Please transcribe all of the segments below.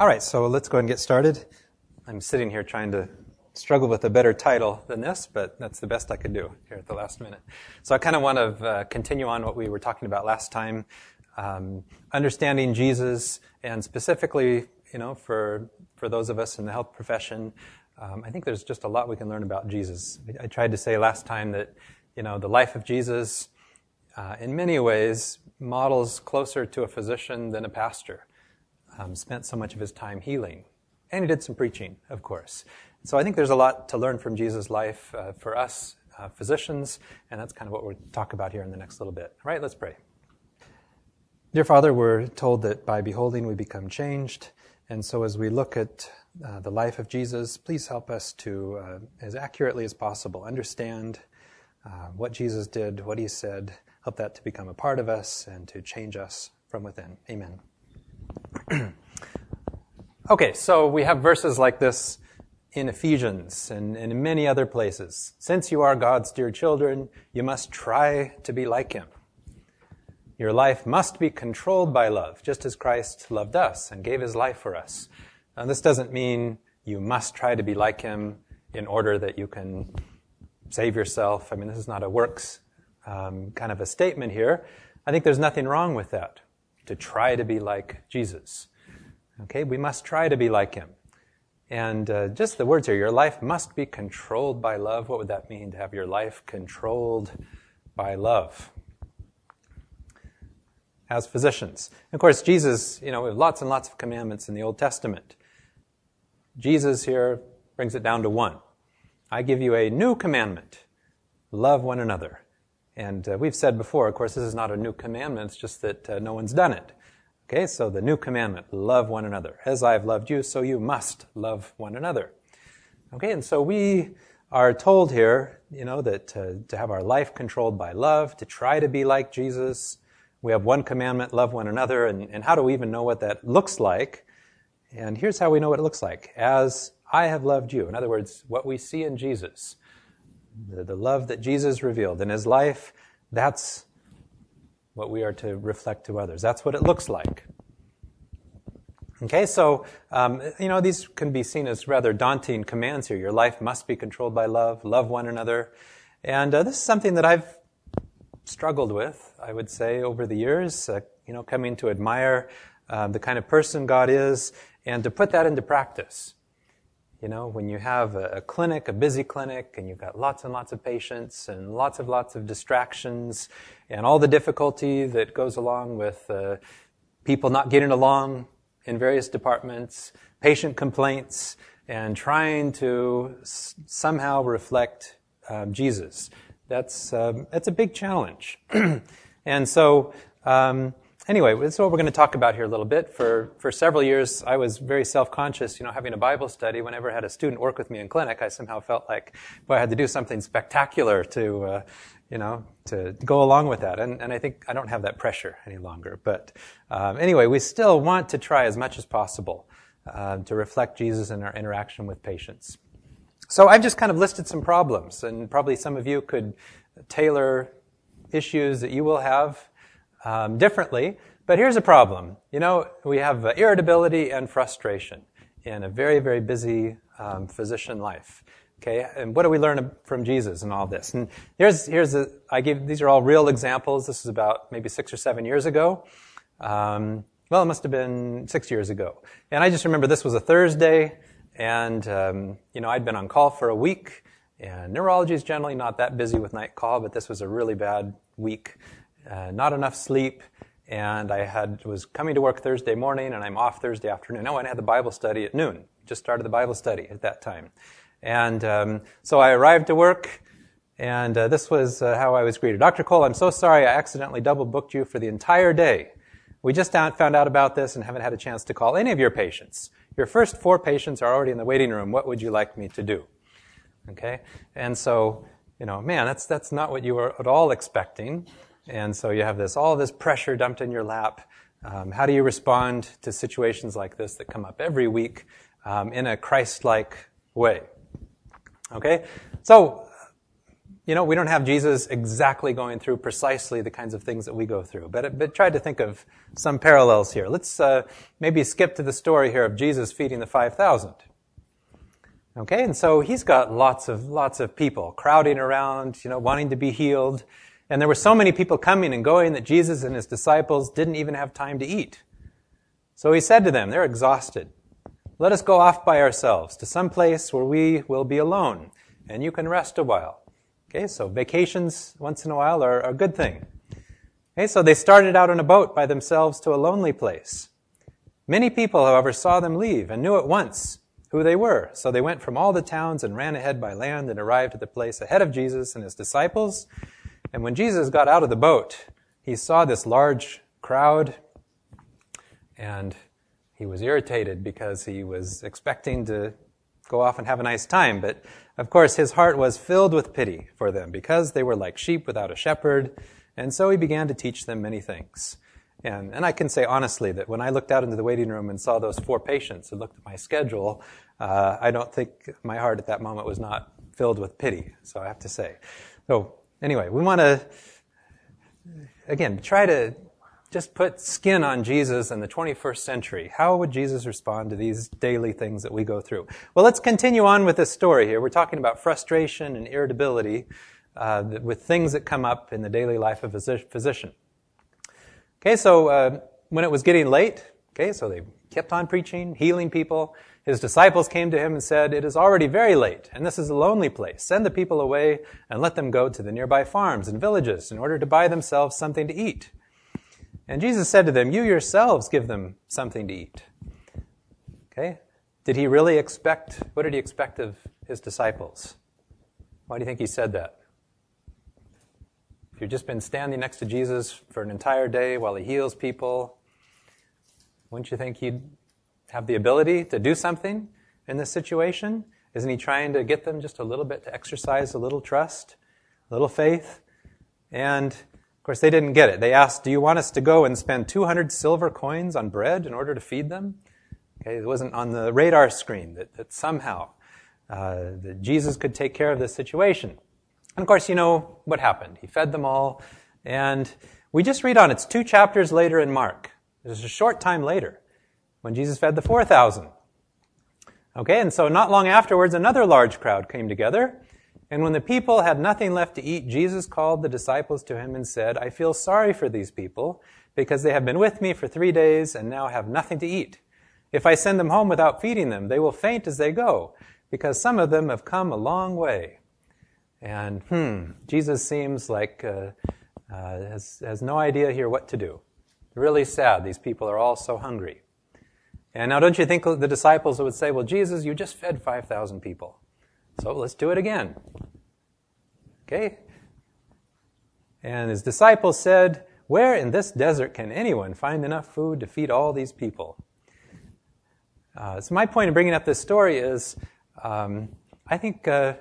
All right, so let's go ahead and get started. I'm sitting here trying to struggle with a better title than this, but that's the best I could do here at the last minute. So I kind of want to uh, continue on what we were talking about last time, um, understanding Jesus, and specifically, you know, for for those of us in the health profession, um, I think there's just a lot we can learn about Jesus. I tried to say last time that, you know, the life of Jesus, uh, in many ways, models closer to a physician than a pastor. Um, spent so much of his time healing, and he did some preaching, of course. So I think there's a lot to learn from Jesus' life uh, for us uh, physicians, and that's kind of what we'll talk about here in the next little bit. All right, let's pray. Dear Father, we're told that by beholding we become changed, and so as we look at uh, the life of Jesus, please help us to, uh, as accurately as possible, understand uh, what Jesus did, what he said, help that to become a part of us and to change us from within. Amen. okay, so we have verses like this in Ephesians and, and, in many other places. Since you are God's dear children, you must try to be like Him. Your life must be controlled by love, just as Christ loved us and gave His life for us. Now, this doesn't mean you must try to be like Him in order that you can save yourself. I mean, this is not a works um, kind of a statement here. I think there's nothing wrong with that, to try to be like Jesus. Okay, we must try to be like Him. And uh, just the words here, your life must be controlled by love. What would that mean to have your life controlled by love? As physicians. of course, Jesus, you know, we have lots and lots of commandments in the Old Testament. Jesus here brings it down to one. I give you a new commandment love one another. And uh, we've said before, of course, this is not a new commandment, it's just that uh, no one's done it. Okay, so the new commandment, love one another. As I've loved you, so you must love one another. Okay, and so we are told here, you know, that uh, to have our life controlled by love, to try to be like Jesus. We have one commandment, love one another, and, and how do we even know what that looks like? And here's how we know what it looks like. As I have loved you. In other words, what we see in Jesus, the, the love that Jesus revealed in his life, that's what we are to reflect to others. That's what it looks like. Okay, so, um, you know, these can be seen as rather daunting commands here. Your life must be controlled by love, love one another. And uh, this is something that I've struggled with, I would say, over the years, uh, you know, coming to admire uh, the kind of person God is and to put that into practice. You know, when you have a, a, clinic, a busy clinic, and you've got lots and lots of patients and lots of lots of distractions and all the difficulty that goes along with uh, people not getting along in various departments, patient complaints, and trying to s- somehow reflect um, Jesus. That's, um, that's a big challenge. and so, um, anyway, this is what we're going to talk about here a little bit. For, for several years, I was very self-conscious, you know, having a Bible study. Whenever I had a student work with me in clinic, I somehow felt like, boy, I had to do something spectacular to, uh, you know, to go along with that. And, and I think I don't have that pressure any longer. But um, anyway, we still want to try as much as possible uh, to reflect Jesus in our interaction with patients. So I've just kind of listed some problems, and probably some of you could tailor issues that you will have um, differently. But here's a problem. You know, we have uh, irritability and frustration in a very, very busy um, physician life. Okay, and what do we learn from Jesus and all this? And here's here's a, I give these are all real examples. This is about maybe six or seven years ago. Um, well, it must have been six years ago. And I just remember this was a Thursday, and um, you know I'd been on call for a week. And neurology is generally not that busy with night call, but this was a really bad week uh, not enough sleep, and I had was coming to work Thursday morning, and I'm off Thursday afternoon. Oh, and I had the Bible study at noon. Just started the Bible study at that time, and um, so I arrived to work. And uh, this was uh, how I was greeted. Dr. Cole, I'm so sorry I accidentally double booked you for the entire day. We just found out about this and haven't had a chance to call any of your patients. Your first four patients are already in the waiting room. What would you like me to do? Okay? And so, you know, man, that's, that's not what you were at all expecting. And so you have this, all this pressure dumped in your lap. Um, how do you respond to situations like this that come up every week um, in a Christ-like way? Okay, so you know, we don't have Jesus exactly going through precisely the kinds of things that we go through, but, but try to think of some parallels here. Let's uh, maybe skip to the story here of Jesus feeding the 5,000. Okay, and so he's got lots of, lots of people crowding around, you know, wanting to be healed. And there were so many people coming and going that Jesus and his disciples didn't even have time to eat. So he said to them, they're exhausted. Let us go off by ourselves to some place where we will be alone and you can rest a while. Okay, so vacations once in a while are, a good thing. Okay, so they started out on a boat by themselves to a lonely place. Many people, however, saw them leave and knew at once who they were. So they went from all the towns and ran ahead by land and arrived at the place ahead of Jesus and his disciples. And when Jesus got out of the boat, he saw this large crowd and he was irritated because he was expecting to go off and have a nice time. But of course, his heart was filled with pity for them because they were like sheep without a shepherd. And so he began to teach them many things. And, and I can say honestly that when I looked out into the waiting room and saw those four patients and looked at my schedule, uh, I don't think my heart at that moment was not filled with pity. So I have to say. So anyway, we want to, again, try to just put skin on Jesus in the 21st century. How would Jesus respond to these daily things that we go through? Well, let's continue on with this story here. We're talking about frustration and irritability uh, with things that come up in the daily life of a physician. Okay, so uh, when it was getting late, okay, so they kept on preaching, healing people. His disciples came to him and said, It is already very late, and this is a lonely place. Send the people away and let them go to the nearby farms and villages in order to buy themselves something to eat. And Jesus said to them, You yourselves give them something to eat. Okay? Did he really expect, what did he expect of his disciples? Why do you think he said that? If you've just been standing next to Jesus for an entire day while he heals people, wouldn't you think he'd have the ability to do something in this situation? Isn't he trying to get them just a little bit to exercise a little trust, a little faith? And of course, they didn't get it. They asked, Do you want us to go and spend 200 silver coins on bread in order to feed them? Okay, it wasn't on the radar screen that, that somehow uh, that Jesus could take care of this situation. And of course, you know what happened. He fed them all. And we just read on. It's two chapters later in Mark. It's a short time later when Jesus fed the 4,000. Okay, and so not long afterwards, another large crowd came together. And when the people had nothing left to eat, Jesus called the disciples to him and said, I feel sorry for these people because they have been with me for three days and now have nothing to eat. If I send them home without feeding them, they will faint as they go because some of them have come a long way. And hmm, Jesus seems like uh, uh, has, has no idea here what to do. Really sad. These people are all so hungry. And now, don't you think the disciples would say, Well, Jesus, you just fed 5,000 people. So let's do it again. Okay? And his disciples said, Where in this desert can anyone find enough food to feed all these people? Uh, so, my point in bringing up this story is um, I think uh,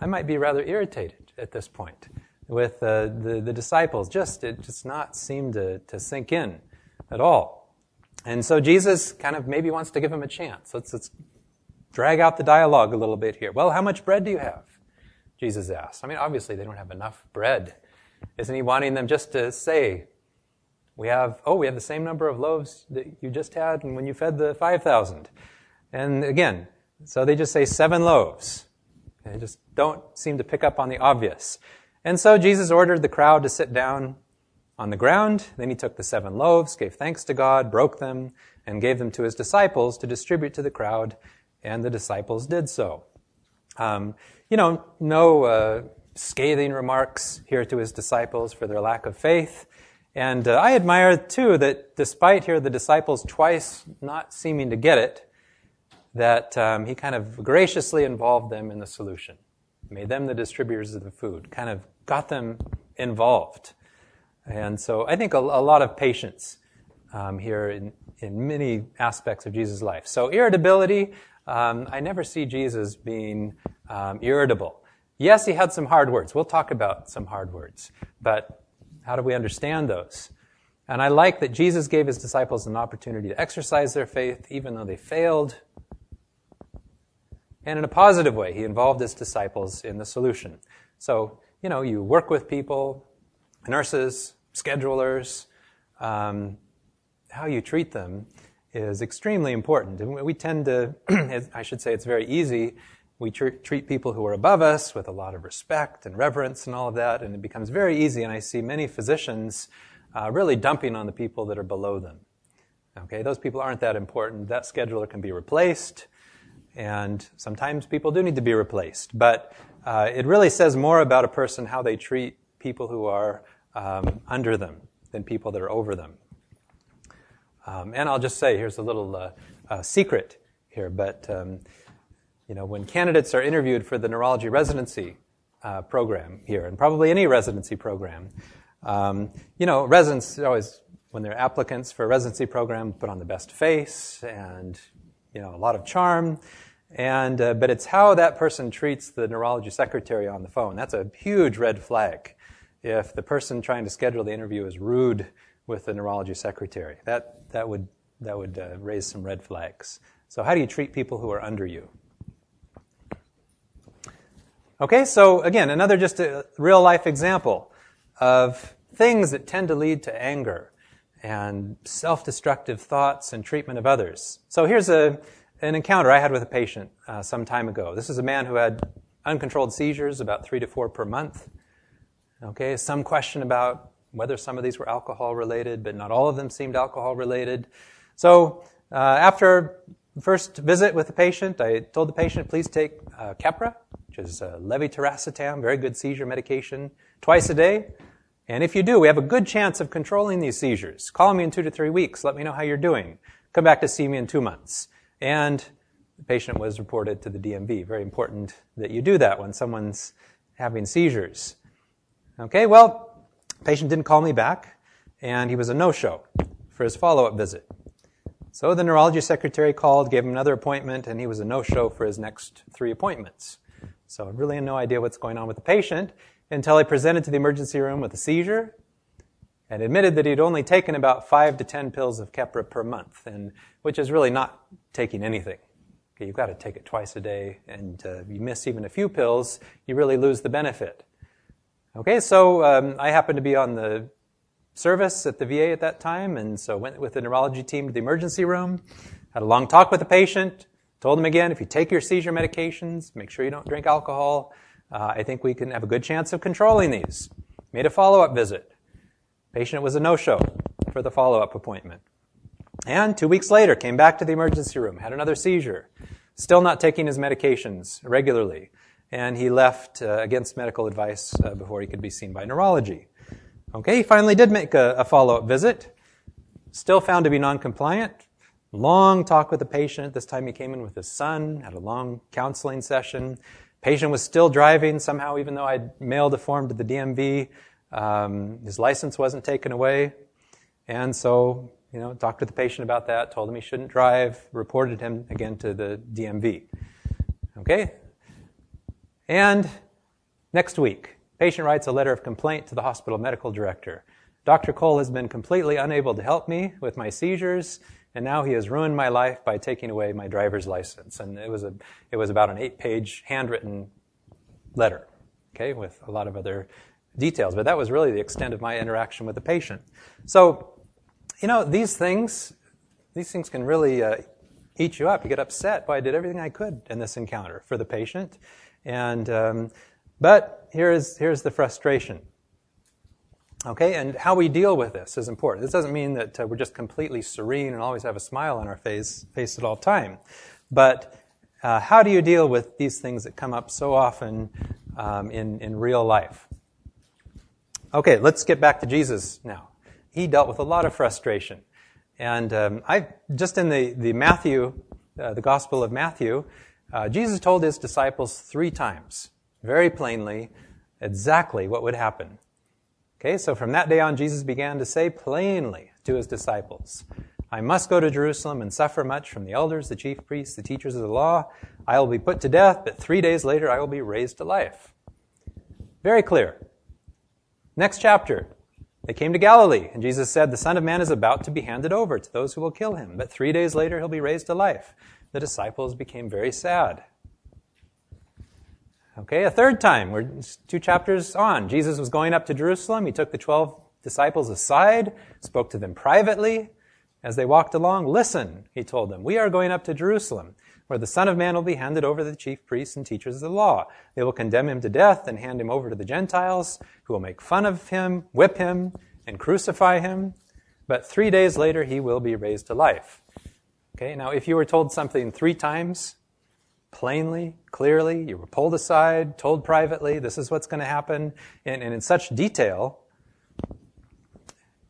I might be rather irritated at this point with uh, the, the disciples. Just it just not seem to, to sink in at all. And so Jesus kind of maybe wants to give him a chance. Let's, let's drag out the dialogue a little bit here. Well, how much bread do you have? Jesus asked. I mean, obviously they don't have enough bread. Isn't he wanting them just to say, we have, oh, we have the same number of loaves that you just had and when you fed the 5,000. And again, so they just say seven loaves. They just don't seem to pick up on the obvious. And so Jesus ordered the crowd to sit down on the ground. Then he took the seven loaves, gave thanks to God, broke them, and gave them to his disciples to distribute to the crowd, and the disciples did so. Um, you know, no uh, scathing remarks here to his disciples for their lack of faith. And uh, I admire, too, that despite here the disciples twice not seeming to get it, that um, he kind of graciously involved them in the solution, made them the distributors of the food, kind of got them involved. And so I think a, a lot of patience um, here in, in many aspects of Jesus' life. So irritability, um, I never see Jesus being um, irritable. Yes, he had some hard words. We'll talk about some hard words. But how do we understand those? And I like that Jesus gave his disciples an opportunity to exercise their faith, even though they failed, and in a positive way, he involved his disciples in the solution. So, you know, you work with people, nurses, schedulers, um, how you treat them is extremely important. And we tend to, I should say it's very easy, we tr- treat people who are above us with a lot of respect and reverence and all of that, and it becomes very easy. And I see many physicians uh, really dumping on the people that are below them. Okay, those people aren't that important. That scheduler can be replaced, and sometimes people do need to be replaced. But uh, it really says more about a person how they treat people who are um, under them than people that are over them. Um, and I'll just say, here's a little uh, uh, secret here, but um, you know, when candidates are interviewed for the neurology residency uh, program here, and probably any residency program, um, you know, residents always, when they're applicants for a residency program, put on the best face and you know, a lot of charm. And uh, but it's how that person treats the neurology secretary on the phone. That's a huge red flag. If the person trying to schedule the interview is rude with the neurology secretary. That, that would, that would uh, raise some red flags. So, how do you treat people who are under you? Okay, so again, another just a real life example of things that tend to lead to anger and self destructive thoughts and treatment of others. So, here's a, an encounter I had with a patient uh, some time ago. This is a man who had uncontrolled seizures, about three to four per month. Okay, some question about whether some of these were alcohol related, but not all of them seemed alcohol related. So uh, after the first visit with the patient, I told the patient, please take uh, Keppra, which is uh, levetiracetam, very good seizure medication, twice a day. And if you do, we have a good chance of controlling these seizures. Call me in two to three weeks. Let me know how you're doing. Come back to see me in two months. And the patient was reported to the DMV. Very important that you do that when someone's having seizures. Okay, well, Patient didn't call me back, and he was a no-show for his follow-up visit. So the neurology secretary called, gave him another appointment, and he was a no-show for his next three appointments. So I really had no idea what's going on with the patient until I presented to the emergency room with a seizure and admitted that he'd only taken about five to ten pills of Keppra per month, and which is really not taking anything. Okay, you've got to take it twice a day, and uh, you miss even a few pills, you really lose the benefit. Okay, so um, I happened to be on the service at the VA at that time, and so went with the neurology team to the emergency room, had a long talk with the patient, told him again, if you take your seizure medications, make sure you don't drink alcohol. Uh, I think we can have a good chance of controlling these. Made a follow-up visit. Patient was a no-show for the follow-up appointment. And two weeks later, came back to the emergency room, had another seizure. Still not taking his medications regularly and he left uh, against medical advice uh, before he could be seen by neurology. Okay, he finally did make a, a follow-up visit. Still found to be non-compliant. Long talk with the patient. This time he came in with his son, had a long counseling session. Patient was still driving somehow, even though I'd mailed a form to the DMV. Um, his license wasn't taken away. And so, you know, talked to the patient about that, told him he shouldn't drive, reported him again to the DMV. Okay, and next week, patient writes a letter of complaint to the hospital medical director. Dr. Cole has been completely unable to help me with my seizures, and now he has ruined my life by taking away my driver's license. And it was a, it was about an eight-page handwritten letter, okay, with a lot of other details. But that was really the extent of my interaction with the patient. So, you know, these things, these things can really uh, eat you up. You get upset. Boy, I did everything I could in this encounter for the patient. And, um, but here's, here's the frustration. Okay, and how we deal with this is important. This doesn't mean that uh, we're just completely serene and always have a smile on our face, face at all time. But uh, how do you deal with these things that come up so often um, in, in real life? Okay, let's get back to Jesus now. He dealt with a lot of frustration. And um, I just in the, the Matthew, uh, the Gospel of Matthew, uh, Jesus told his disciples three times, very plainly, exactly what would happen. Okay, so from that day on, Jesus began to say plainly to his disciples, I must go to Jerusalem and suffer much from the elders, the chief priests, the teachers of the law. I will be put to death, but three days later I will be raised to life. Very clear. Next chapter. They came to Galilee, and Jesus said, The Son of Man is about to be handed over to those who will kill him, but three days later he'll be raised to life the disciples became very sad. Okay, a third time, we're two chapters on. Jesus was going up to Jerusalem. He took the 12 disciples aside, spoke to them privately. As they walked along, listen, he told them, we are going up to Jerusalem, where the Son of Man will be handed over to the chief priests and teachers of the law. They will condemn him to death and hand him over to the Gentiles, who will make fun of him, whip him, and crucify him. But three days later, he will be raised to life. Okay, now if you were told something three times, plainly, clearly, you were pulled aside, told privately, this is what's going to happen, and, and in such detail,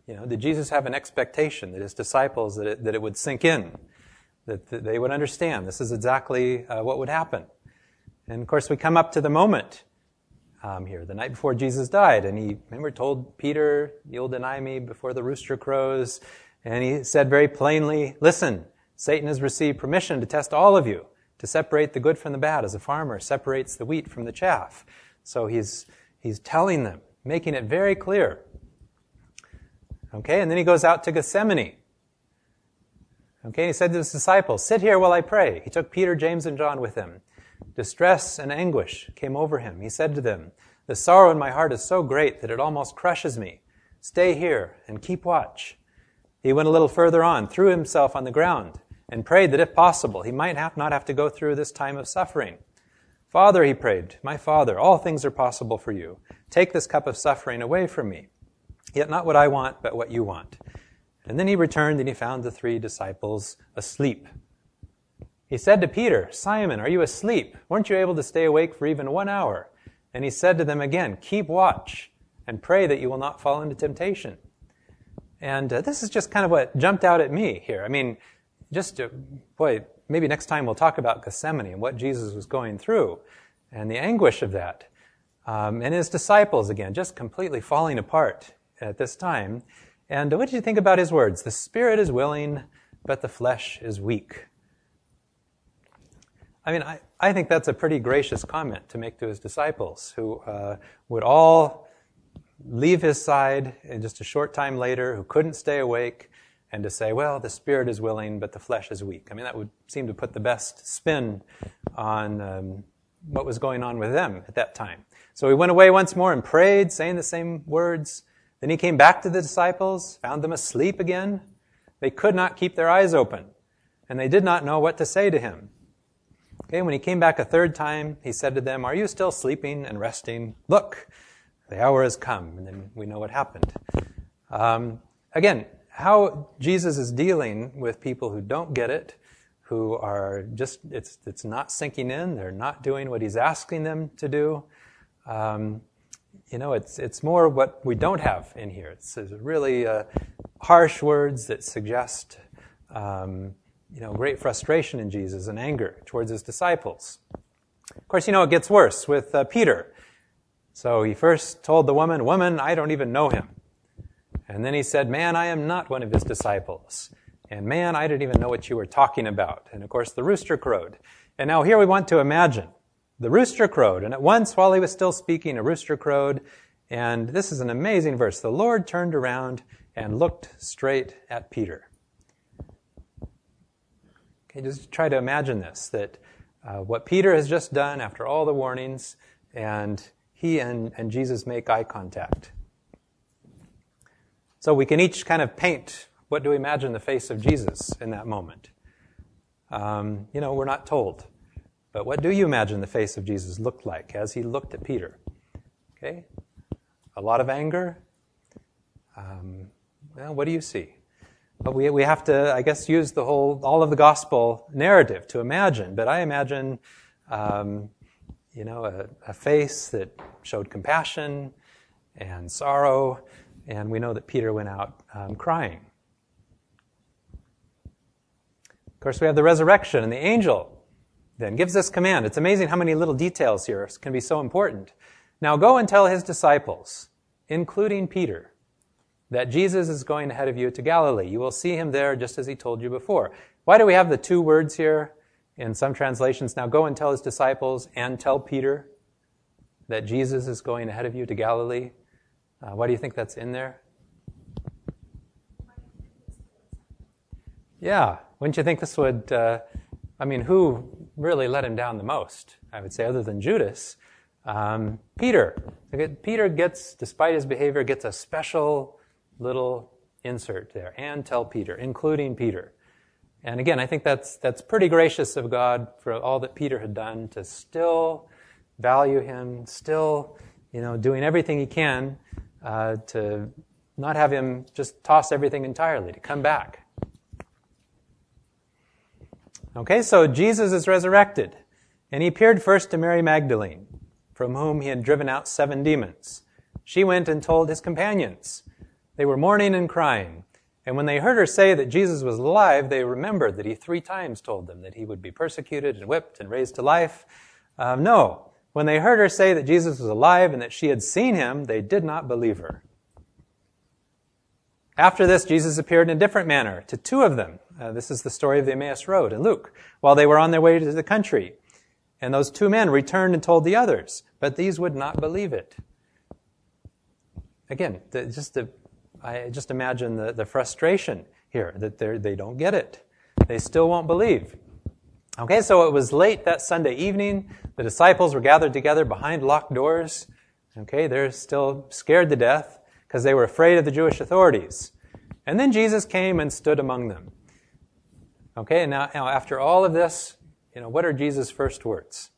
you know, did Jesus have an expectation that his disciples, that it, that it would sink in, that, that they would understand this is exactly uh, what would happen? And of course, we come up to the moment um, here, the night before Jesus died, and he, remember, told Peter, you'll deny me before the rooster crows, and he said very plainly, listen, Satan has received permission to test all of you, to separate the good from the bad, as a farmer separates the wheat from the chaff. So he's, he's telling them, making it very clear Okay, and then he goes out to Gethsemane. Okay, he said to his disciples, Sit here while I pray. He took Peter, James, and John with him. Distress and anguish came over him. He said to them, The sorrow in my heart is so great that it almost crushes me. Stay here and keep watch. He went a little further on, threw himself on the ground, and prayed that if possible, he might have not have to go through this time of suffering. Father, he prayed, my Father, all things are possible for you. Take this cup of suffering away from me. Yet not what I want, but what you want. And then he returned and he found the three disciples asleep. He said to Peter, Simon, are you asleep? Weren't you able to stay awake for even one hour? And he said to them again, Keep watch and pray that you will not fall into temptation. And uh, this is just kind of what jumped out at me here. I mean, just, uh, boy, maybe next time we'll talk about Gethsemane and what Jesus was going through and the anguish of that. Um, and his disciples, again, just completely falling apart at this time. And what did you think about his words? The spirit is willing, but the flesh is weak. I mean, I, I think that's a pretty gracious comment to make to his disciples, who uh, would all leave his side in just a short time later, who couldn't stay awake, and to say, well, the spirit is willing, but the flesh is weak. I mean, that would seem to put the best spin on um, what was going on with them at that time. So he went away once more and prayed, saying the same words. Then he came back to the disciples, found them asleep again. They could not keep their eyes open, and they did not know what to say to him. Okay, when he came back a third time, he said to them, Are you still sleeping and resting? Look, the hour has come. And then we know what happened. Um, again, how Jesus is dealing with people who don't get it, who are just, it's, it's not sinking in, they're not doing what he's asking them to do. Um, you know, it's, it's more what we don't have in here. It's, it's really uh, harsh words that suggest, um, you know, great frustration in Jesus and anger towards his disciples. Of course, you know, it gets worse with uh, Peter. So he first told the woman, Woman, I don't even know him. And then he said, Man, I am not one of his disciples. And man, I didn't even know what you were talking about. And of course, the rooster crowed. And now here we want to imagine the rooster crowed, and at once, while he was still speaking, a rooster crowed. And this is an amazing verse. The Lord turned around and looked straight at Peter. Okay, just try to imagine this that uh, what Peter has just done after all the warnings, and he and, and Jesus make eye contact. So we can each kind of paint what do we imagine the face of Jesus in that moment. Um, you know, we're not told. But what do you imagine the face of Jesus looked like as he looked at Peter? Okay? A lot of anger? Um, well, what do you see? But we, we have to, I guess, use the whole, all of the gospel narrative to imagine. But I imagine, um, you know, a, a face that showed compassion and sorrow, and we know that Peter went out um, crying. Of course, we have the resurrection and the angel then gives this command. It's amazing how many little details here can be so important. Now go and tell his disciples, including Peter, that Jesus is going ahead of you to Galilee. You will see him there just as he told you before. Why do we have the two words here in some translations? Now go and tell his disciples and tell Peter that Jesus is going ahead of you to Galilee. Uh, why do you think that's in there? Yeah, wouldn't you think this would? Uh, I mean, who really let him down the most, I would say, other than Judas. Um, Peter. Peter gets, despite his behavior, gets a special little insert there. And tell Peter, including Peter. And again, I think that's, that's pretty gracious of God for all that Peter had done to still value him, still, you know, doing everything he can uh, to not have him just toss everything entirely, to come back. Okay, so Jesus is resurrected. And he appeared first to Mary Magdalene, from whom he had driven out seven demons. She went and told his companions. They were mourning and crying. And when they heard her say that Jesus was alive, they remembered that he three times told them that he would be persecuted and whipped and raised to life. Um, no, when they heard her say that Jesus was alive and that she had seen him, they did not believe her. After this, Jesus appeared in a different manner to two of them. Uh, this is the story of the Emmaus Road in Luke, while they were on their way to the country. And those two men returned and told the others, but these would not believe it. Again, the, just the, I just imagine the, the frustration here that they don't get it. They still won't believe. Okay, so it was late that Sunday evening. The disciples were gathered together behind locked doors. Okay, they're still scared to death because they were afraid of the Jewish authorities. And then Jesus came and stood among them. Okay, and now, now after all of this, you know, what are Jesus' first words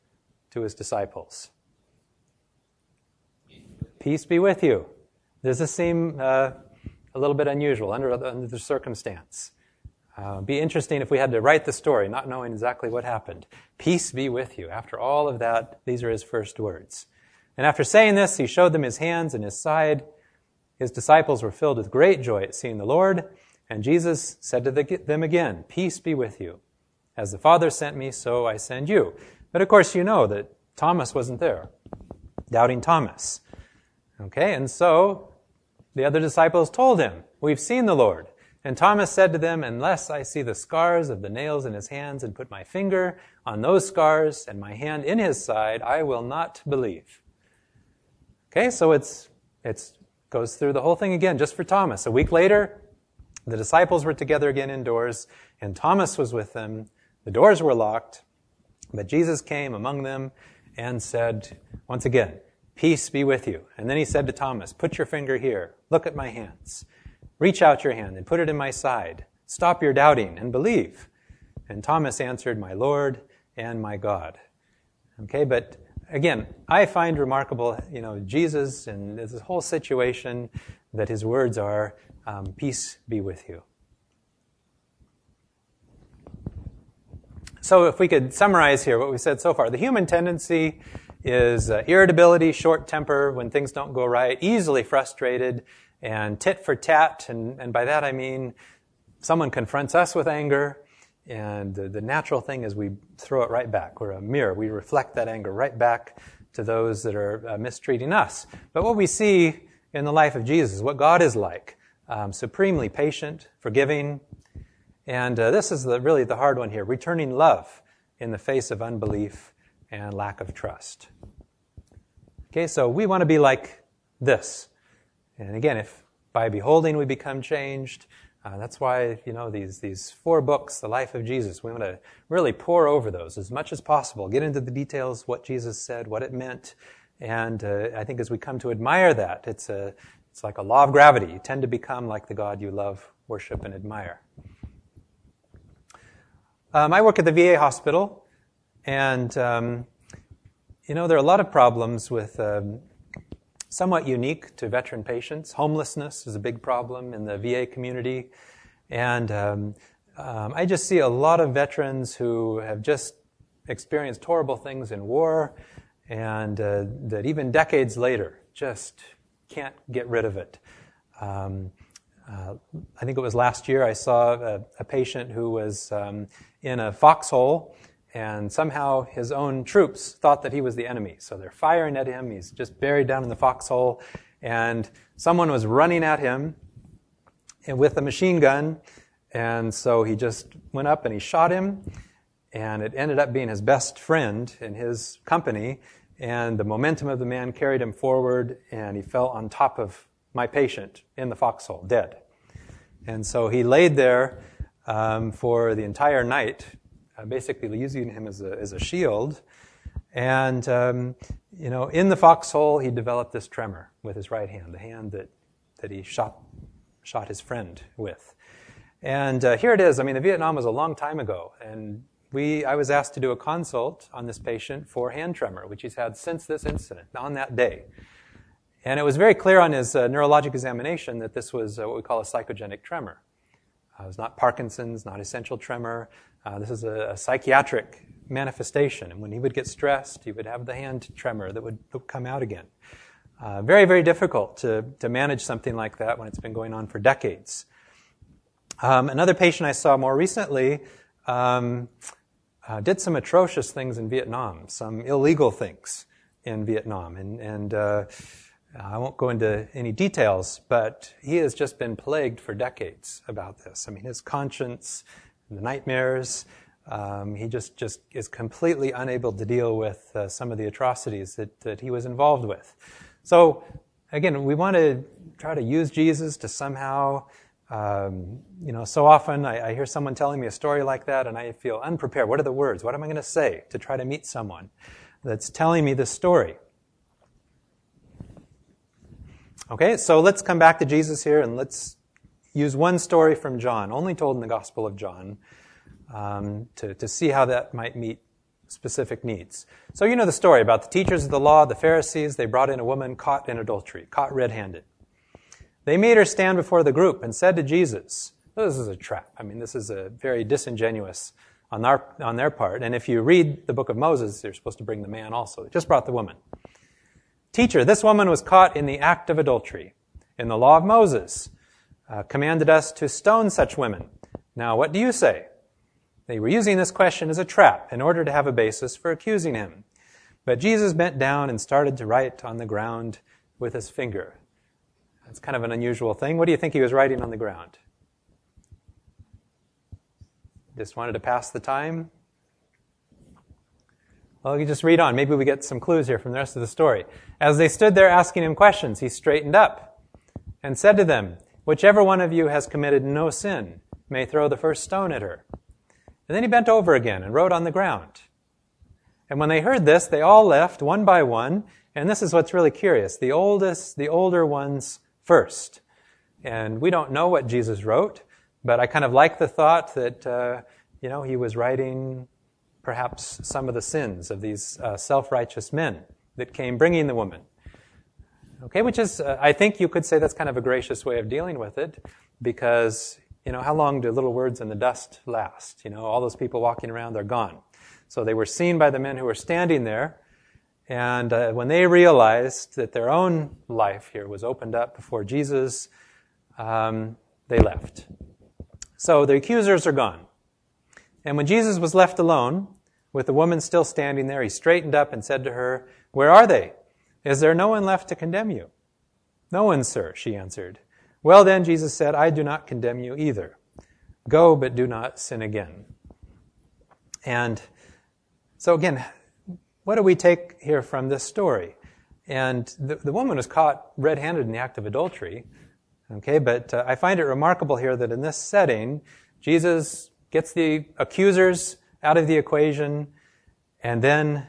to his disciples? Peace be with you. Does this seem uh, a little bit unusual under, under the circumstance. Uh, be interesting if we had to write the story, not knowing exactly what happened. Peace be with you. After all of that, these are his first words. And after saying this, he showed them his hands and his side. His disciples were filled with great joy at seeing the Lord. And Jesus said to them again, Peace be with you. As the Father sent me, so I send you. But of course, you know that Thomas wasn't there. Doubting Thomas. Okay, and so the other disciples told him, We've seen the Lord. And Thomas said to them, Unless I see the scars of the nails in his hands and put my finger on those scars and my hand in his side, I will not believe. Okay, so it's, it's goes through the whole thing again just for Thomas. A week later, the disciples were together again indoors, and Thomas was with them. The doors were locked, but Jesus came among them and said, once again, Peace be with you. And then he said to Thomas, Put your finger here. Look at my hands. Reach out your hand and put it in my side. Stop your doubting and believe. And Thomas answered, My Lord and my God. Okay, but again, I find remarkable, you know, Jesus and this whole situation that his words are, um, Peace be with you. So, if we could summarize here what we said so far, the human tendency is uh, irritability, short temper when things don't go right, easily frustrated, and tit for tat. And, and by that I mean someone confronts us with anger, and the, the natural thing is we throw it right back. We're a mirror. We reflect that anger right back to those that are uh, mistreating us. But what we see in the life of Jesus, what God is like, um, supremely patient, forgiving, and uh, this is the, really the hard one here returning love in the face of unbelief and lack of trust. Okay, so we want to be like this. And again, if by beholding we become changed, uh, that's why, you know, these, these four books, the life of Jesus, we want to really pour over those as much as possible, get into the details, what Jesus said, what it meant. And uh, I think as we come to admire that, it's, a, it's like a law of gravity. You tend to become like the God you love, worship, and admire. Um, I work at the VA hospital, and, um, you know, there are a lot of problems with um, somewhat unique to veteran patients. Homelessness is a big problem in the VA community. And um, um, I just see a lot of veterans who have just experienced horrible things in war and uh, that even decades later just can't get rid of it. Um, uh, I think it was last year I saw a, a patient who was um, in a foxhole and somehow his own troops thought that he was the enemy. So they're firing at him. He's just buried down in the foxhole. And someone was running at him with a machine gun. And so he just went up and he shot him. And it ended up being his best friend in his company. And the momentum of the man carried him forward, and he fell on top of my patient in the foxhole, dead. And so he laid there um, for the entire night uh, basically using him as a, as a shield. And, um, you know, in the foxhole, he developed this tremor with his right hand, the hand that, that he shot, shot his friend with. And uh, here it is. I mean, the Vietnam was a long time ago, and we, I was asked to do a consult on this patient for hand tremor, which he's had since this incident, on that day. And it was very clear on his uh, neurologic examination that this was uh, what we call a psychogenic tremor. Uh, it was not Parkinson's, not essential tremor. Uh, this is a, a, psychiatric manifestation. And when he would get stressed, he would have the hand tremor that would, come out again. Uh, very, very difficult to, to manage something like that when it's been going on for decades. Um, another patient I saw more recently um, uh, did some atrocious things in Vietnam, some illegal things in Vietnam. And, and uh, I won't go into any details, but he has just been plagued for decades about this. I mean, his conscience, the nightmares, um, he just, just is completely unable to deal with uh, some of the atrocities that, that he was involved with. So, again, we want to try to use Jesus to somehow um, you know, so often I, I, hear someone telling me a story like that and I feel unprepared. What are the words? What am I going to say to try to meet someone that's telling me this story? Okay, so let's come back to Jesus here and let's use one story from John, only told in the Gospel of John, um, to, to see how that might meet specific needs. So you know the story about the teachers of the law, the Pharisees, they brought in a woman caught in adultery, caught red handed. They made her stand before the group and said to Jesus, This is a trap. I mean, this is a very disingenuous on, our, on their part. And if you read the book of Moses, they're supposed to bring the man also. They just brought the woman. Teacher, this woman was caught in the act of adultery. In the law of Moses, uh, commanded us to stone such women. Now, what do you say? They were using this question as a trap in order to have a basis for accusing him. But Jesus bent down and started to write on the ground with his finger. That's kind of an unusual thing. What do you think he was writing on the ground? Just wanted to pass the time? Well, you just read on. Maybe we get some clues here from the rest of the story. As they stood there asking him questions, he straightened up and said to them, Whichever one of you has committed no sin may throw the first stone at her. And then he bent over again and wrote on the ground. And when they heard this, they all left one by one. And this is what's really curious. The oldest, the older ones first. And we don't know what Jesus wrote, but I kind of like the thought that, uh, you know, he was writing perhaps some of the sins of these uh, self-righteous men that came bringing the woman. Okay, which is, uh, I think you could say that's kind of a gracious way of dealing with it because, you know, how long do little words in the dust last? You know, all those people walking around, they're gone. So they were seen by the men who were standing there and uh, when they realized that their own life here was opened up before Jesus, um, they left. So the accusers are gone. And when Jesus was left alone, with the woman still standing there, he straightened up and said to her, Where are they? Is there no one left to condemn you? No one, sir, she answered. Well then, Jesus said, I do not condemn you either. Go, but do not sin again. And so again, what do we take here from this story? And the, the woman was caught red handed in the act of adultery. Okay, but uh, I find it remarkable here that in this setting, Jesus gets the accusers out of the equation, and then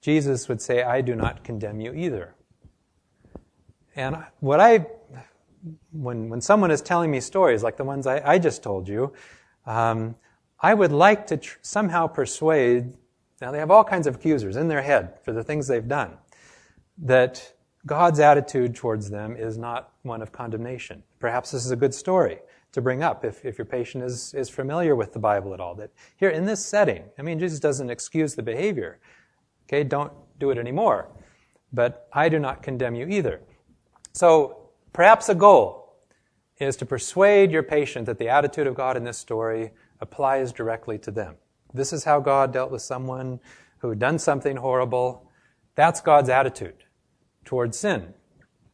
Jesus would say, I do not condemn you either. And what I, when, when someone is telling me stories like the ones I, I just told you, um, I would like to tr- somehow persuade now, they have all kinds of accusers in their head for the things they've done. That God's attitude towards them is not one of condemnation. Perhaps this is a good story to bring up if, if your patient is, is familiar with the Bible at all. That here in this setting, I mean, Jesus doesn't excuse the behavior. Okay, don't do it anymore. But I do not condemn you either. So perhaps a goal is to persuade your patient that the attitude of God in this story applies directly to them. This is how God dealt with someone who had done something horrible. That's God's attitude towards sin.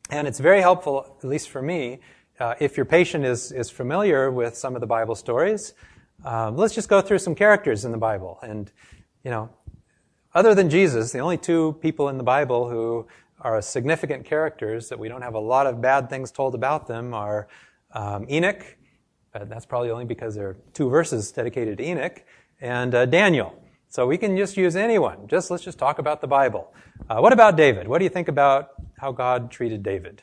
And it's very helpful, at least for me, uh, if your patient is, is familiar with some of the Bible stories. Um, let's just go through some characters in the Bible. And, you know, other than Jesus, the only two people in the Bible who are significant characters that we don't have a lot of bad things told about them are um, Enoch. Uh, that's probably only because there are two verses dedicated to Enoch and uh, Daniel. So we can just use anyone. Just let's just talk about the Bible. Uh, what about David? What do you think about how God treated David?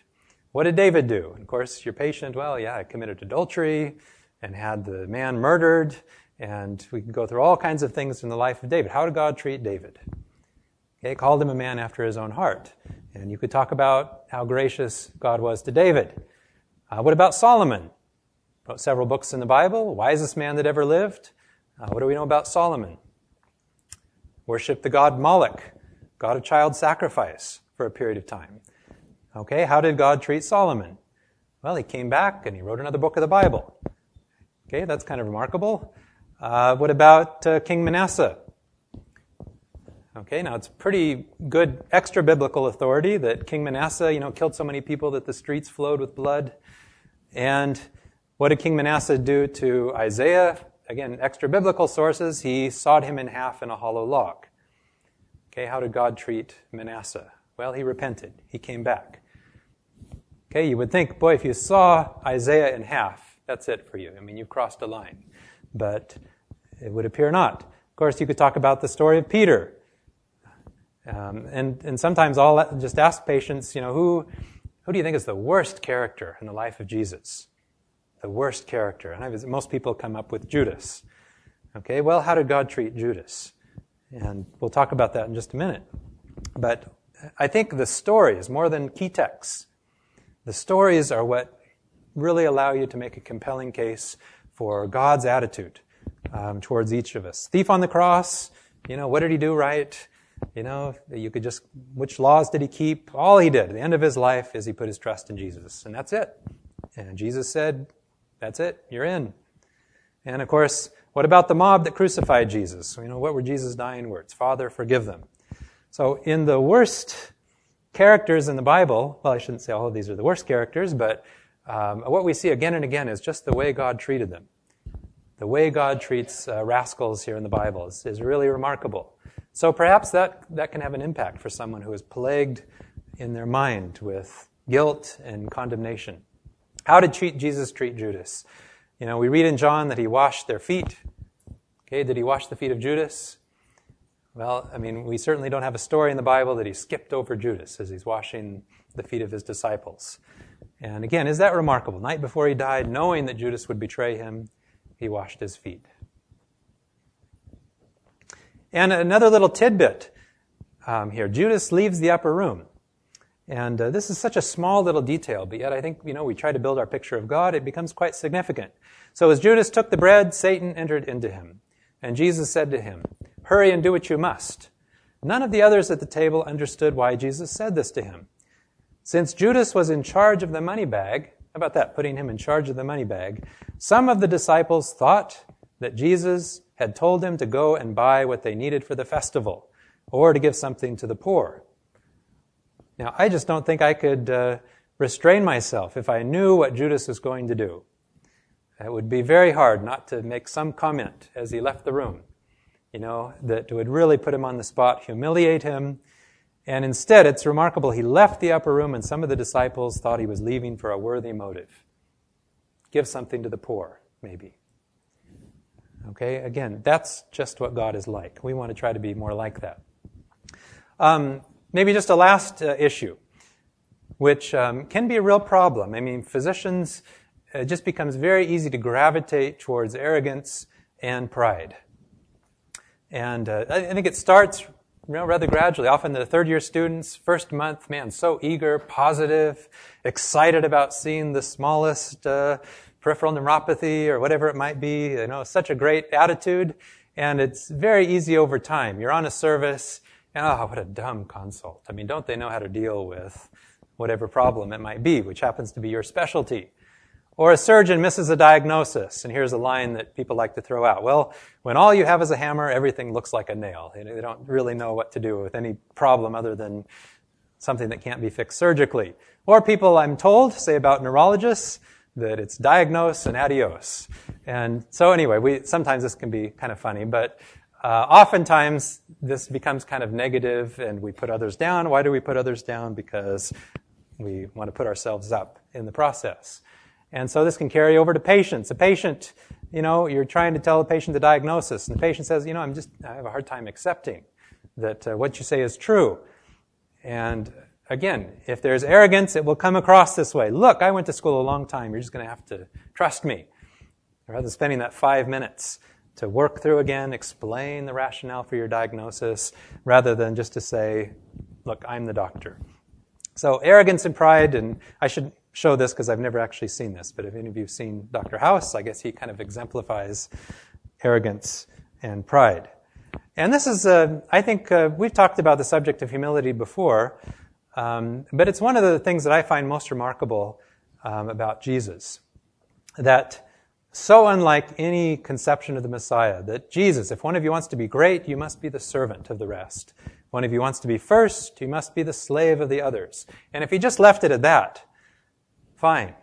What did David do? And of course, you're patient, well, yeah, committed adultery and had the man murdered, and we can go through all kinds of things in the life of David. How did God treat David? Okay, called him a man after his own heart. And you could talk about how gracious God was to David. Uh, what about Solomon? Wrote several books in the Bible, wisest man that ever lived. Uh, what do we know about Solomon? Worshipped the god Moloch, god of child sacrifice for a period of time. Okay, how did God treat Solomon? Well, he came back and he wrote another book of the Bible. Okay, that's kind of remarkable. Uh, what about uh, King Manasseh? Okay, now it's pretty good extra biblical authority that King Manasseh, you know, killed so many people that the streets flowed with blood. And what did King Manasseh do to Isaiah? Again, extra biblical sources. He sawed him in half in a hollow log. Okay, how did God treat Manasseh? Well, he repented. He came back. Okay, you would think, boy, if you saw Isaiah in half, that's it for you. I mean, you've crossed a line. But it would appear not. Of course, you could talk about the story of Peter. Um, and, and sometimes I'll just ask patients, you know, who, who do you think is the worst character in the life of Jesus? The worst character. And I've, most people come up with Judas. Okay, well, how did God treat Judas? And we'll talk about that in just a minute. But I think the stories, more than key texts, the stories are what really allow you to make a compelling case for God's attitude um, towards each of us. Thief on the cross, you know, what did he do right? You know, you could just, which laws did he keep? All he did at the end of his life is he put his trust in Jesus. And that's it. And Jesus said, that's it. You're in. And of course, what about the mob that crucified Jesus? You know, what were Jesus' dying words? Father, forgive them. So in the worst characters in the Bible, well, I shouldn't say all of these are the worst characters, but um, what we see again and again is just the way God treated them. The way God treats uh, rascals here in the Bible is, is really remarkable. So perhaps that, that can have an impact for someone who is plagued in their mind with guilt and condemnation. How did treat, Jesus treat Judas? You know, we read in John that he washed their feet. Okay, did he wash the feet of Judas? Well, I mean, we certainly don't have a story in the Bible that he skipped over Judas as he's washing the feet of his disciples. And again, is that remarkable? Night before he died, knowing that Judas would betray him, he washed his feet. And another little tidbit um, here Judas leaves the upper room. And uh, this is such a small little detail, but yet I think, you know, we try to build our picture of God, it becomes quite significant. So as Judas took the bread, Satan entered into him. And Jesus said to him, Hurry and do what you must. None of the others at the table understood why Jesus said this to him. Since Judas was in charge of the money bag, how about that, putting him in charge of the money bag, some of the disciples thought that Jesus had told him to go and buy what they needed for the festival or to give something to the poor. Now, I just don't think I could uh, restrain myself if I knew what Judas was going to do. It would be very hard not to make some comment as he left the room, you know, that would really put him on the spot, humiliate him. And instead, it's remarkable, he left the upper room and some of the disciples thought he was leaving for a worthy motive. Give something to the poor, maybe. Okay, again, that's just what God is like. We want to try to be more like that. Um, maybe just a last uh, issue, which um, can be a real problem. I mean, physicians, it just becomes very easy to gravitate towards arrogance and pride. And uh, I think it starts you know, rather gradually. Often the third year students, first month, man, so eager, positive, excited about seeing the smallest uh, peripheral neuropathy or whatever it might be. You know, such a great attitude. And it's very easy over time. You're on a service, and oh, what a dumb consult. I mean, don't they know how to deal with whatever problem it might be, which happens to be your specialty? Or a surgeon misses a diagnosis, and here's a line that people like to throw out. Well, when all you have is a hammer, everything looks like a nail. They don't really know what to do with any problem other than something that can't be fixed surgically. Or people, I'm told, say about neurologists, that it's diagnose and adios. And so anyway, we, sometimes this can be kind of funny, but uh, oftentimes this becomes kind of negative and we put others down. Why do we put others down? Because we want to put ourselves up in the process. And so this can carry over to patients. A patient, you know, you're trying to tell the patient the diagnosis, and the patient says, you know, I'm just, I have a hard time accepting that uh, what you say is true. And again, if there's arrogance, it will come across this way. Look, I went to school a long time. You're just going to have to trust me. Rather than spending that five minutes to work through again, explain the rationale for your diagnosis, rather than just to say, look, I'm the doctor. So arrogance and pride, and I should show this because I've never actually seen this, but if any of you have seen Dr. House, I guess he kind of exemplifies arrogance and pride. And this is, uh, I think, uh, we've talked about the subject of humility before, um, but it's one of the things that I find most remarkable um, about Jesus. That so unlike any conception of the Messiah, that Jesus, if one of you wants to be great, you must be the servant of the rest. One of you wants to be first, you must be the slave of the others. And if he just left it at that, fine.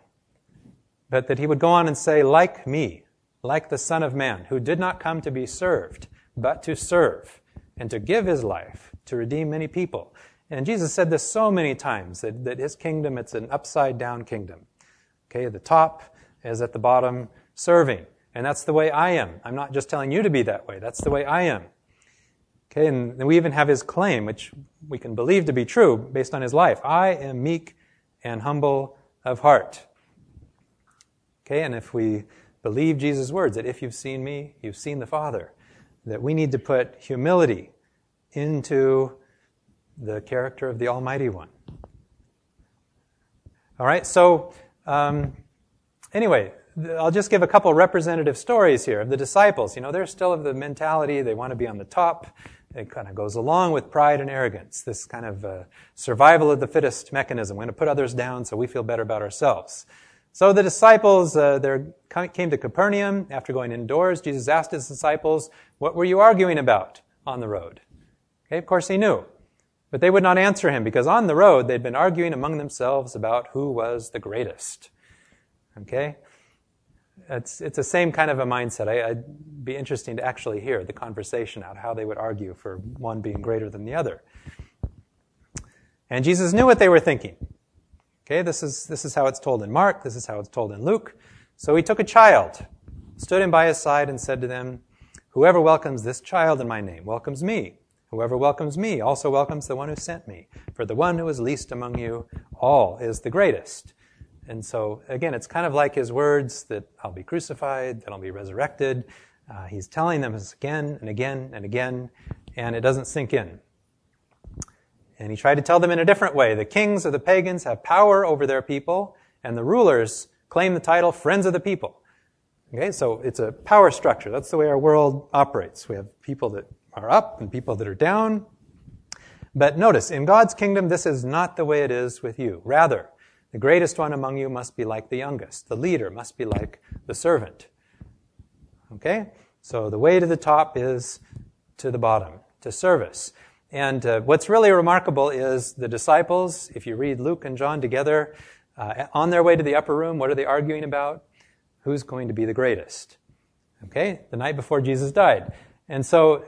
But that he would go on and say, like me, like the Son of Man, who did not come to be served, but to serve, and to give his life to redeem many people. And Jesus said this so many times that, that his kingdom, it's an upside down kingdom. Okay, the top is at the bottom serving. And that's the way I am. I'm not just telling you to be that way. That's the way I am. Okay, and we even have his claim, which we can believe to be true based on his life. I am meek and humble of heart. Okay, and if we believe Jesus' words, that if you've seen me, you've seen the Father, that we need to put humility into the character of the Almighty One. All right, so um, anyway, I'll just give a couple representative stories here of the disciples. You know, they're still of the mentality, they want to be on the top. It kind of goes along with pride and arrogance, this kind of uh, survival of the fittest mechanism. We're going to put others down so we feel better about ourselves. So the disciples, uh, came to Capernaum. After going indoors, Jesus asked his disciples, What were you arguing about on the road? Okay, of course he knew. But they would not answer him because on the road they'd been arguing among themselves about who was the greatest. Okay? it's, it's the same kind of a mindset. I, would be interesting to actually hear the conversation out, how they would argue for one being greater than the other. And Jesus knew what they were thinking. Okay, this is, this is how it's told in Mark, this is how it's told in Luke. So he took a child, stood him by his side, and said to them, Whoever welcomes this child in my name welcomes me. Whoever welcomes me also welcomes the one who sent me. For the one who is least among you all is the greatest. And so, again, it's kind of like his words that I'll be crucified, that I'll be resurrected. Uh, he's telling them this again and again and again, and it doesn't sink in. And he tried to tell them in a different way. The kings of the pagans have power over their people, and the rulers claim the title friends of the people. Okay, so it's a power structure. That's the way our world operates. We have people that are up and people that are down. But notice, in God's kingdom, this is not the way it is with you. Rather, the greatest one among you must be like the youngest. The leader must be like the servant. Okay? So the way to the top is to the bottom, to service. And uh, what's really remarkable is the disciples, if you read Luke and John together, uh, on their way to the upper room, what are they arguing about? Who's going to be the greatest? Okay? The night before Jesus died. And so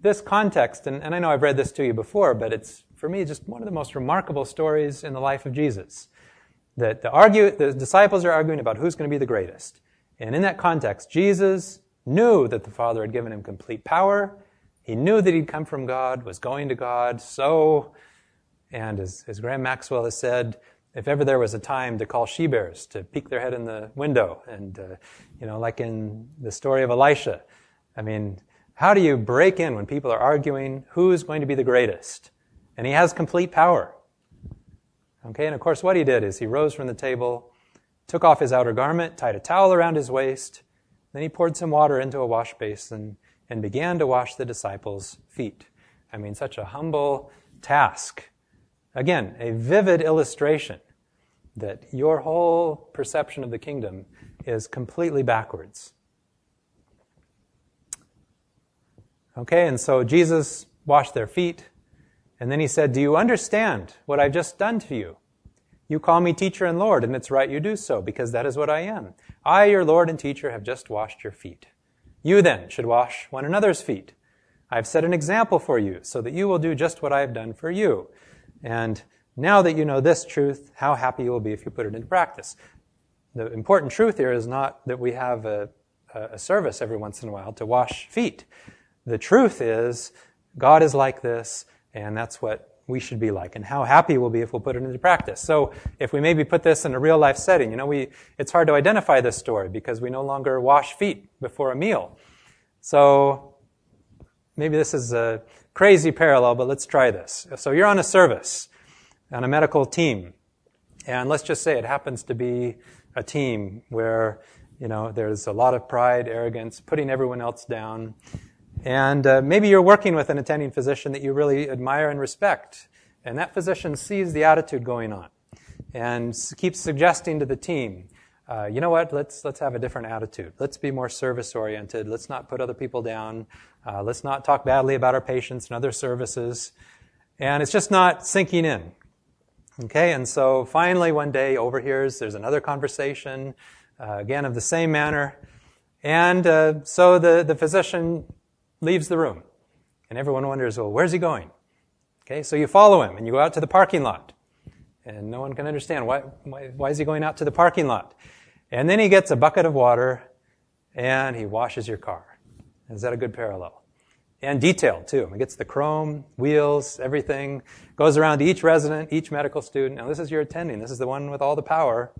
this context, and, and I know I've read this to you before, but it's, for me, just one of the most remarkable stories in the life of Jesus that the, argue, the disciples are arguing about who's going to be the greatest. And in that context, Jesus knew that the Father had given him complete power. He knew that he'd come from God, was going to God. So, and as, as Graham Maxwell has said, if ever there was a time to call she bears to peek their head in the window, and uh, you know, like in the story of Elisha, I mean, how do you break in when people are arguing who's going to be the greatest? And he has complete power. Okay, and of course, what he did is he rose from the table, took off his outer garment, tied a towel around his waist, then he poured some water into a wash basin and began to wash the disciples' feet. I mean, such a humble task. Again, a vivid illustration that your whole perception of the kingdom is completely backwards. Okay, and so Jesus washed their feet. And then he said, Do you understand what I've just done to you? You call me teacher and Lord, and it's right you do so, because that is what I am. I, your Lord and teacher, have just washed your feet. You then should wash one another's feet. I've set an example for you, so that you will do just what I have done for you. And now that you know this truth, how happy you will be if you put it into practice. The important truth here is not that we have a, a service every once in a while to wash feet. The truth is, God is like this, and that's what we should be like and how happy we'll be if we'll put it into practice. So if we maybe put this in a real life setting, you know, we, it's hard to identify this story because we no longer wash feet before a meal. So maybe this is a crazy parallel, but let's try this. So you're on a service, on a medical team, and let's just say it happens to be a team where, you know, there's a lot of pride, arrogance, putting everyone else down. And uh, maybe you're working with an attending physician that you really admire and respect. And that physician sees the attitude going on and keeps suggesting to the team, uh, you know what, let's, let's have a different attitude. Let's be more service oriented. Let's not put other people down. Uh, let's not talk badly about our patients and other services. And it's just not sinking in. Okay, and so finally one day overhears there's another conversation, uh, again of the same manner. And uh, so the, the physician leaves the room. And everyone wonders, well, where's he going? Okay, so you follow him and you go out to the parking lot. And no one can understand why, why, why is he going out to the parking lot? And then he gets a bucket of water and he washes your car. Is that a good parallel? And detailed too. He gets the chrome, wheels, everything, goes around to each resident, each medical student. Now this is your attending. This is the one with all the power.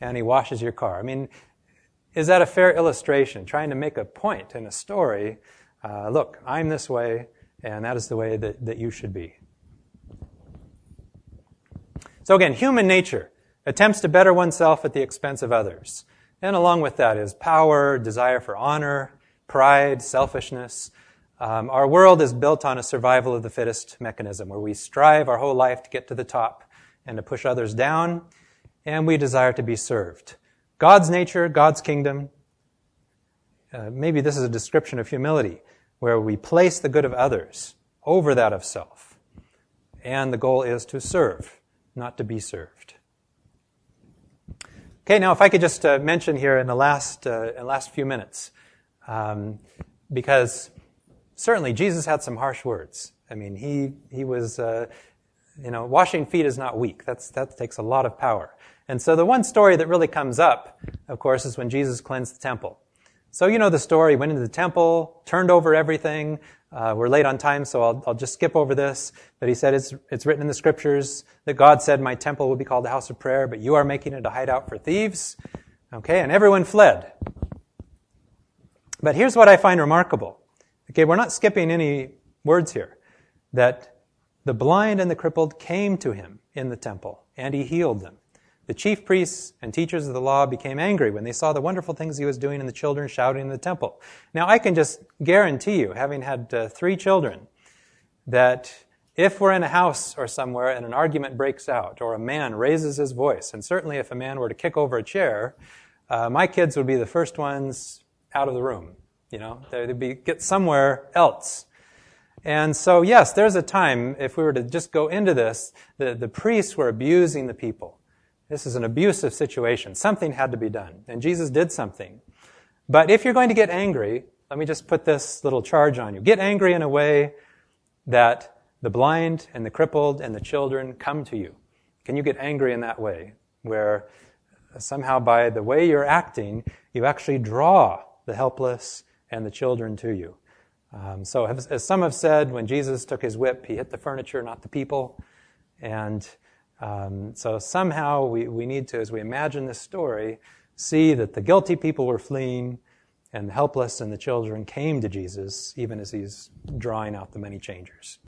And he washes your car. I mean, is that a fair illustration? Trying to make a point in a story uh, look, I'm this way, and that is the way that, that you should be. So again, human nature attempts to better oneself at the expense of others. And along with that is power, desire for honor, pride, selfishness. Um, our world is built on a survival of the fittest mechanism where we strive our whole life to get to the top and to push others down, and we desire to be served. God's nature, God's kingdom, uh, maybe this is a description of humility where we place the good of others over that of self. And the goal is to serve, not to be served. Okay, now if I could just uh, mention here in the last, uh, in the last few minutes, um, because certainly Jesus had some harsh words. I mean, he, he was, uh, you know, washing feet is not weak. That's, that takes a lot of power. And so the one story that really comes up, of course, is when Jesus cleansed the temple. So you know the story. Went into the temple, turned over everything. Uh, we're late on time, so I'll, I'll, just skip over this. But he said it's, it's written in the scriptures that God said, "My temple will be called the house of prayer," but you are making it a hideout for thieves. Okay, and everyone fled. But here's what I find remarkable. Okay, we're not skipping any words here. That the blind and the crippled came to him in the temple, and he healed them. The chief priests and teachers of the law became angry when they saw the wonderful things he was doing and the children shouting in the temple. Now, I can just guarantee you, having had uh, three children, that if we're in a house or somewhere and an argument breaks out or a man raises his voice, and certainly if a man were to kick over a chair, uh, my kids would be the first ones out of the room. You know, they'd be get somewhere else. And so, yes, there's a time, if we were to just go into this, the, the priests were abusing the people. This is an abusive situation. Something had to be done. And Jesus did something. But if you're going to get angry, let me just put this little charge on you. Get angry in a way that the blind and the crippled and the children come to you. Can you get angry in that way? Where somehow by the way you're acting, you actually draw the helpless and the children to you. Um, so, as some have said, when Jesus took his whip, he hit the furniture, not the people. And um, so somehow we, we need to, as we imagine this story, see that the guilty people were fleeing and the helpless and the children came to Jesus, even as he's drawing out the money changers.